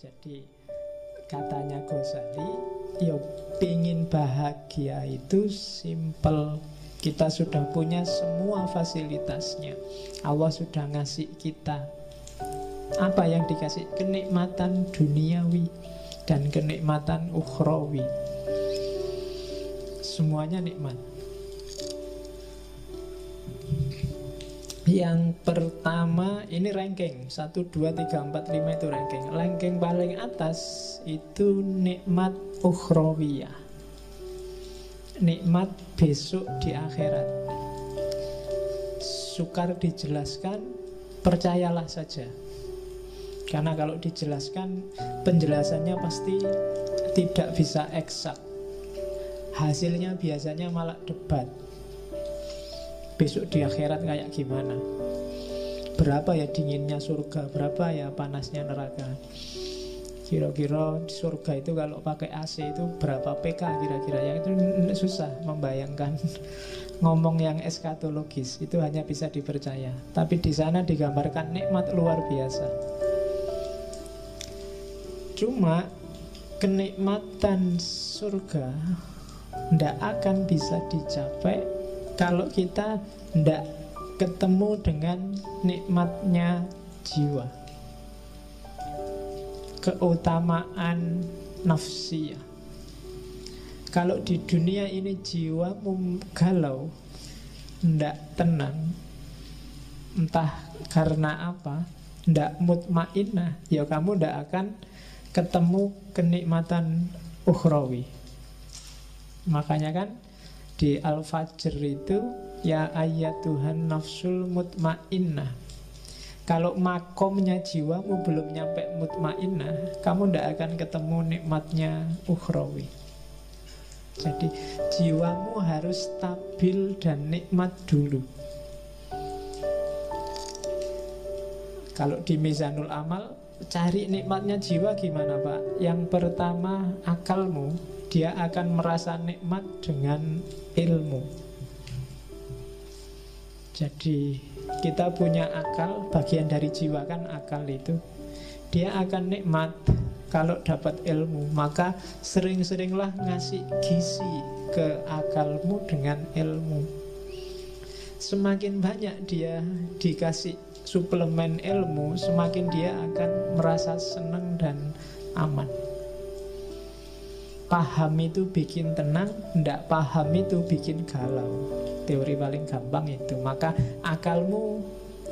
Jadi katanya Ghazali, ya pingin bahagia itu simple. Kita sudah punya semua fasilitasnya. Allah sudah ngasih kita apa yang dikasih kenikmatan duniawi dan kenikmatan ukhrawi. Semuanya nikmat. Yang pertama ini ranking. 1, 2, 3, 4, 5 itu ranking. Ranking paling atas itu nikmat ukhrawiyah. Nikmat besok di akhirat. Sukar dijelaskan Percayalah saja. Karena kalau dijelaskan Penjelasannya pasti tidak bisa eksak. Hasilnya biasanya malah debat besok di akhirat kayak gimana? Berapa ya dinginnya surga? Berapa ya panasnya neraka? Kira-kira di surga itu kalau pakai AC itu berapa PK kira-kira? Yang itu susah membayangkan. Ngomong yang eskatologis itu hanya bisa dipercaya. Tapi di sana digambarkan nikmat luar biasa. Cuma kenikmatan surga tidak akan bisa dicapai kalau kita tidak ketemu dengan nikmatnya jiwa. Keutamaan nafsiyah. Kalau di dunia ini jiwa galau tidak tenang entah karena apa tidak mutmainah ya kamu tidak akan ketemu kenikmatan ukhrawi. Makanya kan di Al-Fajr itu ya ayat Tuhan nafsul mutmainnah. Kalau makomnya jiwamu belum nyampe mutmainnah kamu tidak akan ketemu nikmatnya ukhrawi. Jadi jiwamu harus stabil dan nikmat dulu. Kalau di Mizanul Amal cari nikmatnya jiwa gimana Pak? Yang pertama akalmu dia akan merasa nikmat dengan ilmu. Jadi kita punya akal, bagian dari jiwa kan akal itu. Dia akan nikmat kalau dapat ilmu, maka sering-seringlah ngasih gizi ke akalmu dengan ilmu. Semakin banyak dia dikasih suplemen ilmu, semakin dia akan merasa senang dan aman. Paham itu bikin tenang, tidak paham itu bikin galau. Teori paling gampang itu. Maka akalmu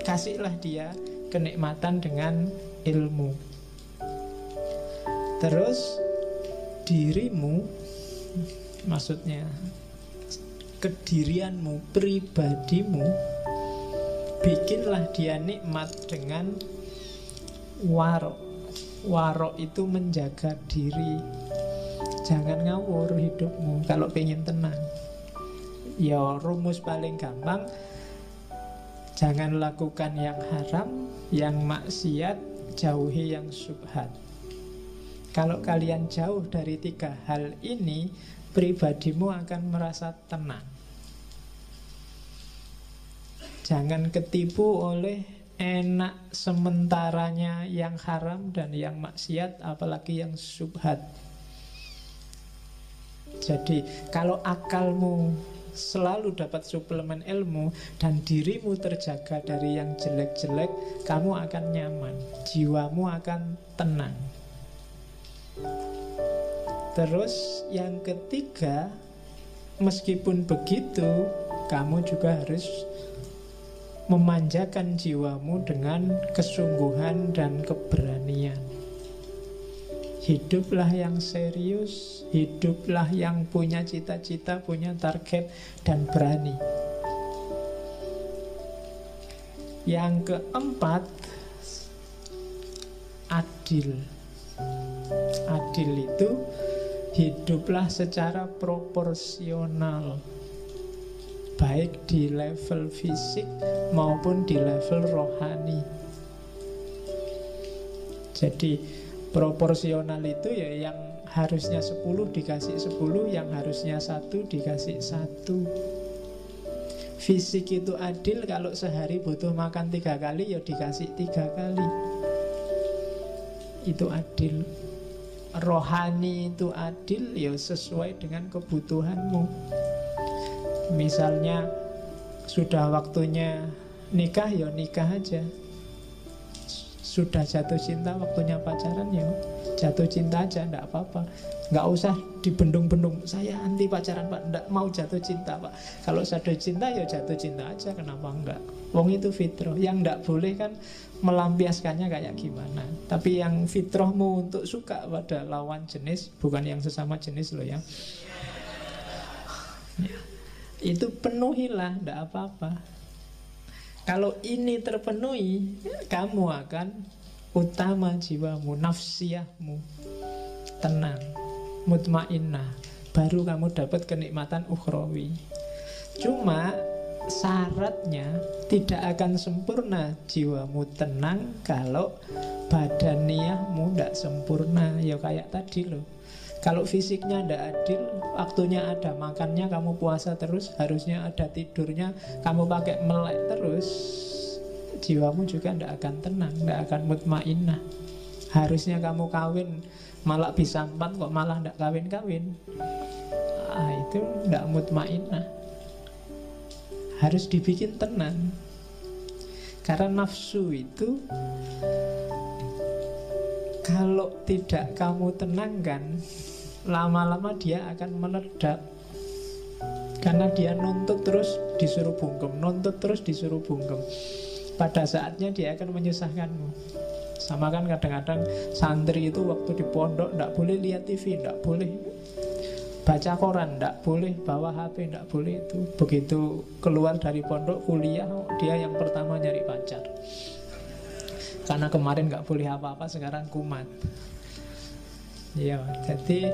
kasihlah dia kenikmatan dengan ilmu. Terus dirimu, maksudnya kedirianmu, pribadimu, bikinlah dia nikmat dengan warok. Warok itu menjaga diri, Jangan ngawur hidupmu kalau pengen tenang. Ya rumus paling gampang Jangan lakukan yang haram, yang maksiat, jauhi yang subhat. Kalau kalian jauh dari tiga hal ini, pribadimu akan merasa tenang. Jangan ketipu oleh enak sementaranya yang haram dan yang maksiat, apalagi yang subhat. Jadi kalau akalmu selalu dapat suplemen ilmu dan dirimu terjaga dari yang jelek-jelek, kamu akan nyaman, jiwamu akan tenang. Terus yang ketiga, meskipun begitu, kamu juga harus memanjakan jiwamu dengan kesungguhan dan keberanian. Hiduplah yang serius, hiduplah yang punya cita-cita, punya target, dan berani. Yang keempat, adil. Adil itu hiduplah secara proporsional, baik di level fisik maupun di level rohani. Jadi, Proporsional itu ya yang harusnya 10 dikasih 10 Yang harusnya satu dikasih satu. Fisik itu adil kalau sehari butuh makan tiga kali ya dikasih tiga kali. Itu adil. Rohani itu adil ya sesuai dengan kebutuhanmu. Misalnya sudah waktunya nikah ya nikah aja sudah jatuh cinta waktunya pacaran ya jatuh cinta aja ndak apa-apa. Nggak usah dibendung-bendung saya anti pacaran pak. Ndak mau jatuh cinta pak. Kalau jatuh cinta ya jatuh cinta aja kenapa enggak wong itu fitrah yang ndak boleh kan melampiaskannya kayak gimana. Tapi yang fitrahmu untuk suka pada lawan jenis bukan yang sesama jenis loh ya, ya. itu penuhilah ndak apa-apa kalau ini terpenuhi, kamu akan utama jiwamu, nafsiyahmu, tenang, mutmainnah. Baru kamu dapat kenikmatan ukhrawi. Cuma syaratnya tidak akan sempurna jiwamu tenang kalau badaniahmu tidak sempurna. Ya kayak tadi loh. Kalau fisiknya tidak adil, waktunya ada makannya, kamu puasa terus, harusnya ada tidurnya, kamu pakai melek terus, jiwamu juga tidak akan tenang, tidak akan mutmainah. Harusnya kamu kawin, malah bisa empat kok malah tidak kawin-kawin. Ah, itu tidak mutmainah. Harus dibikin tenang. Karena nafsu itu kalau tidak kamu tenangkan, lama-lama dia akan meledak. Karena dia nuntut terus disuruh bungkem, nuntut terus disuruh bungkem. Pada saatnya dia akan menyusahkanmu. Sama kan kadang-kadang santri itu waktu di pondok tidak boleh lihat TV, tidak boleh baca koran, tidak boleh bawa HP, tidak boleh itu. Begitu keluar dari pondok kuliah, dia yang pertama nyari pacar. Karena kemarin nggak boleh apa-apa, sekarang kumat. Ya, jadi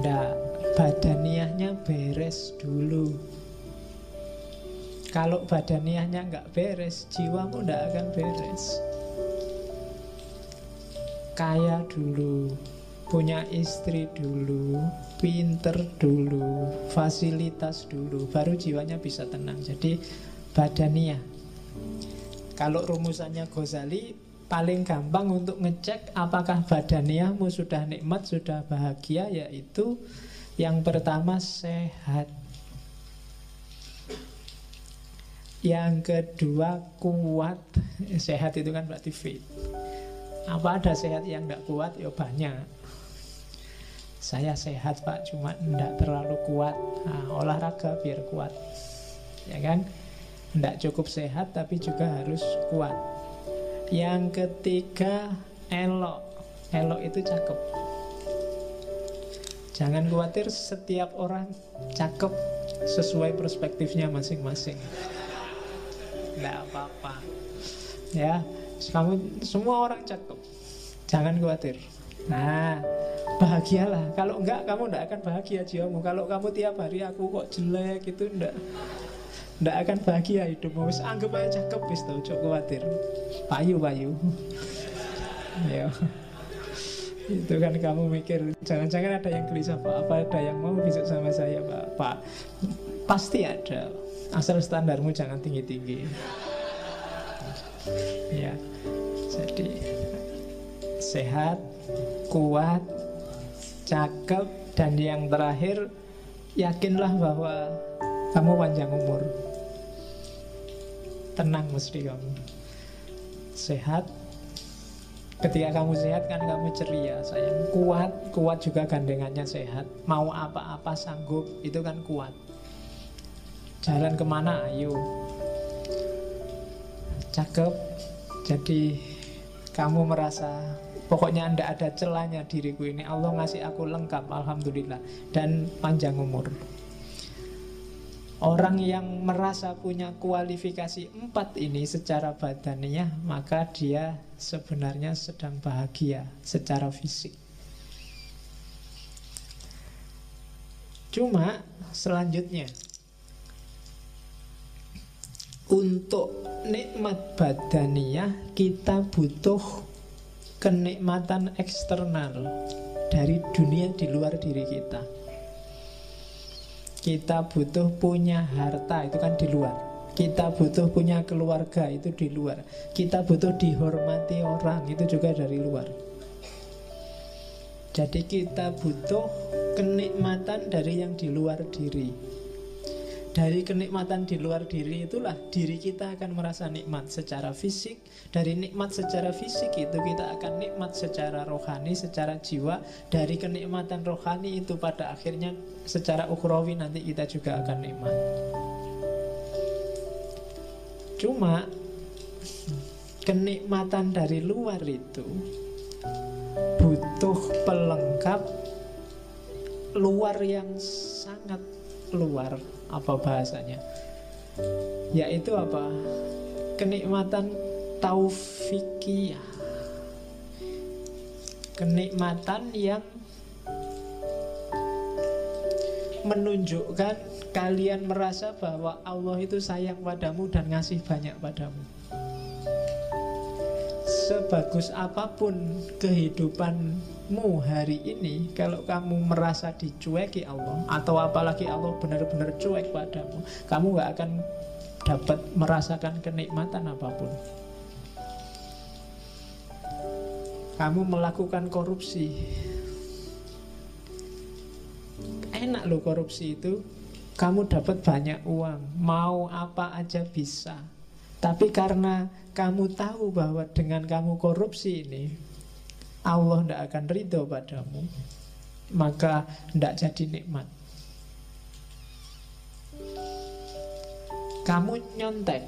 ndak badaniahnya beres dulu. Kalau badaniahnya nggak beres, jiwamu ndak akan beres. Kaya dulu, punya istri dulu, pinter dulu, fasilitas dulu, baru jiwanya bisa tenang. Jadi badaniah. Kalau rumusannya Ghazali paling gampang untuk ngecek apakah badaniahmu sudah nikmat, sudah bahagia yaitu yang pertama sehat. Yang kedua kuat. Sehat itu kan berarti fit. Apa ada sehat yang tidak kuat? Ya banyak. Saya sehat pak, cuma tidak terlalu kuat. Nah, olahraga biar kuat, ya kan? Tidak cukup sehat tapi juga harus kuat. Yang ketiga elok. Elok itu cakep. Jangan khawatir setiap orang cakep Sesuai perspektifnya masing-masing. Tidak apa-apa. Ya kamu semua orang cakep. Jangan khawatir. Nah bahagialah. Kalau enggak kamu tidak akan bahagia jiwamu Kalau kamu tiap hari aku kok jelek itu enggak ndak akan bahagia hidupmu. Anggap aja cakep wis tau khawatir payu payu. Ya itu kan kamu mikir jangan-jangan ada yang gelisah pak. Apa ada yang mau besok sama saya pak? Pak pasti ada. Asal standarmu jangan tinggi-tinggi. Ya. Jadi sehat kuat cakep dan yang terakhir yakinlah bahwa kamu panjang umur. Tenang mesti kamu sehat. Ketika kamu sehat kan kamu ceria sayang. Kuat kuat juga gandengannya sehat. Mau apa-apa sanggup itu kan kuat. Jalan ke mana? Ayo. Cakep. Jadi kamu merasa pokoknya anda ada celahnya diriku ini. Allah ngasih aku lengkap Alhamdulillah. Dan panjang umur Orang yang merasa punya kualifikasi empat ini secara badaniah Maka dia sebenarnya sedang bahagia secara fisik. Cuma selanjutnya Untuk nikmat badaniah kita butuh kenikmatan eksternal Dari dunia di luar diri kita kita butuh punya harta itu kan di luar. Kita butuh punya keluarga itu di luar. Kita butuh dihormati orang itu juga dari luar. Jadi kita butuh kenikmatan dari yang di luar diri. Dari kenikmatan di luar diri itulah diri kita akan merasa nikmat secara fisik. Dari nikmat secara fisik itu kita akan nikmat secara rohani, secara jiwa. Dari kenikmatan rohani itu pada akhirnya secara ukrawi nanti kita juga akan nikmat. Cuma kenikmatan dari luar itu butuh pelengkap luar yang sangat luar apa bahasanya? Yaitu apa? Kenikmatan taufikiyah. Kenikmatan yang menunjukkan kalian merasa bahwa Allah itu sayang padamu dan ngasih banyak padamu. Sebagus apa pun kehidupanmu hari ini, kalau kamu merasa dicueki Allah, atau apalagi Allah benar-benar cuek padamu, kamu gak akan dapat merasakan kenikmatan apa pun. Kamu melakukan korupsi, enak loh korupsi itu kamu dapat banyak uang, mau apa aja bisa. Tapi karena kamu tahu bahwa dengan kamu korupsi ini, Allah tidak akan ridho padamu, maka tidak jadi nikmat. Kamu nyontek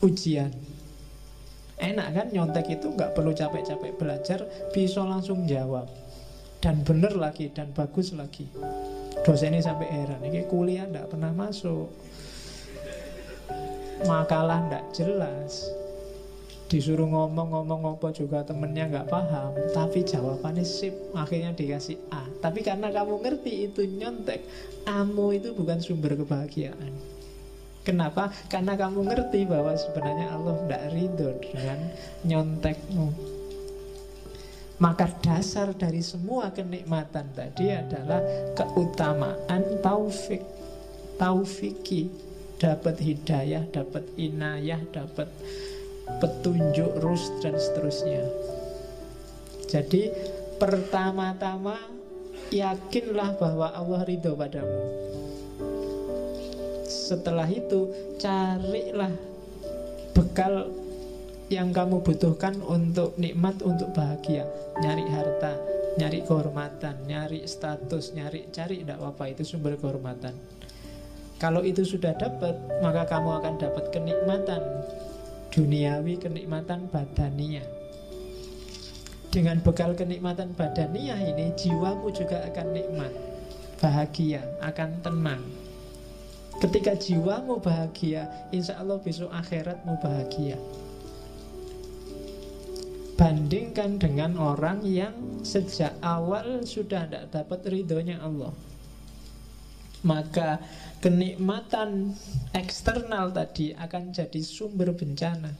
ujian, enak kan nyontek itu nggak perlu capek-capek belajar, bisa langsung jawab. Dan benar lagi dan bagus lagi. Dosennya sampai heran ini kuliah tidak pernah masuk. Makalah tidak jelas disuruh ngomong-ngomong apa juga temennya nggak paham. Tapi jawabannya sip akhirnya dikasih A. Tapi karena kamu ngerti itu nyontek. Amu itu bukan sumber kebahagiaan. Kenapa? Karena kamu ngerti bahwa sebenarnya Allah tidak ridho dengan nyontekmu. Maka dasar dari semua kenikmatan tadi adalah keutamaan taufik, taufiki, dapat hidayah, dapat inayah, dapat petunjuk rus dan seterusnya. Jadi pertama-tama yakinlah bahwa Allah ridho padamu. Setelah itu carilah bekal yang kamu butuhkan untuk nikmat, untuk bahagia. Nyari harta, nyari kehormatan, nyari status, nyari cari tidak apa-apa itu sumber kehormatan. Kalau itu sudah dapat, maka kamu akan dapat kenikmatan duniawi, kenikmatan badania. Dengan bekal kenikmatan badania ini, jiwamu juga akan nikmat, bahagia, akan tenang. Ketika jiwamu bahagia, insya Allah besok akhiratmu bahagia. Bandingkan dengan orang yang sejak awal sudah tidak dapat ridhonya Allah Maka kenikmatan eksternal tadi akan jadi sumber bencana.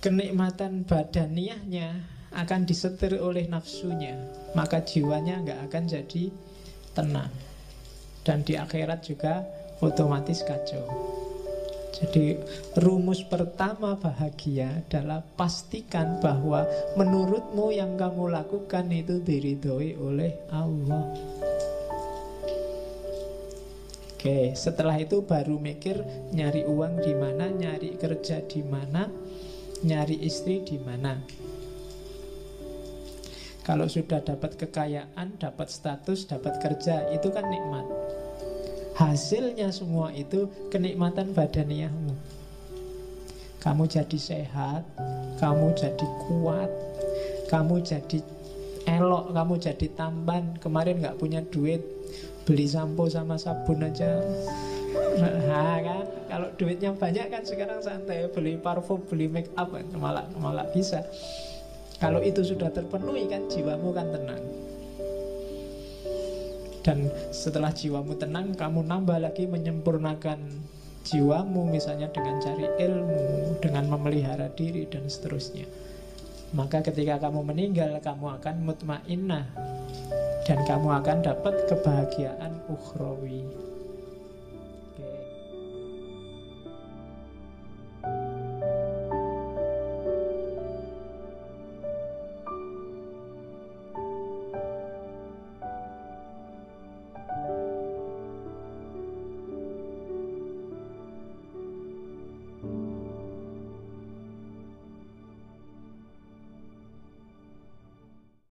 Kenikmatan badaniahnya akan disetir oleh nafsunya Maka jiwanya nggak akan jadi tenang. Dan di akhirat juga otomatis kacau jadi rumus pertama bahagia adalah pastikan bahwa menurutmu yang kamu lakukan itu diridhoi oleh Allah. Oke, setelah itu baru mikir nyari uang di mana, nyari kerja di mana, nyari istri di mana. Kalau sudah dapat kekayaan, dapat status, dapat kerja, itu kan nikmat. Hasilnya semua itu kenikmatan badaniahmu. Kamu jadi sehat, kamu jadi kuat, kamu jadi elok, kamu jadi tampan. Kemarin nggak punya duit, beli sampo sama sabun aja. Nah kan, kalau duitnya banyak kan sekarang santai beli parfum, beli make up malah malah bisa. Kalau itu sudah terpenuhi kan jiwamu kan tenang. Dan setelah jiwamu tenang, kamu nambah lagi menyempurnakan jiwamu misalnya dengan cari ilmu, dengan memelihara diri dan seterusnya. Maka ketika kamu meninggal, kamu akan mutmainnah dan kamu akan dapat kebahagiaan ukhrawi.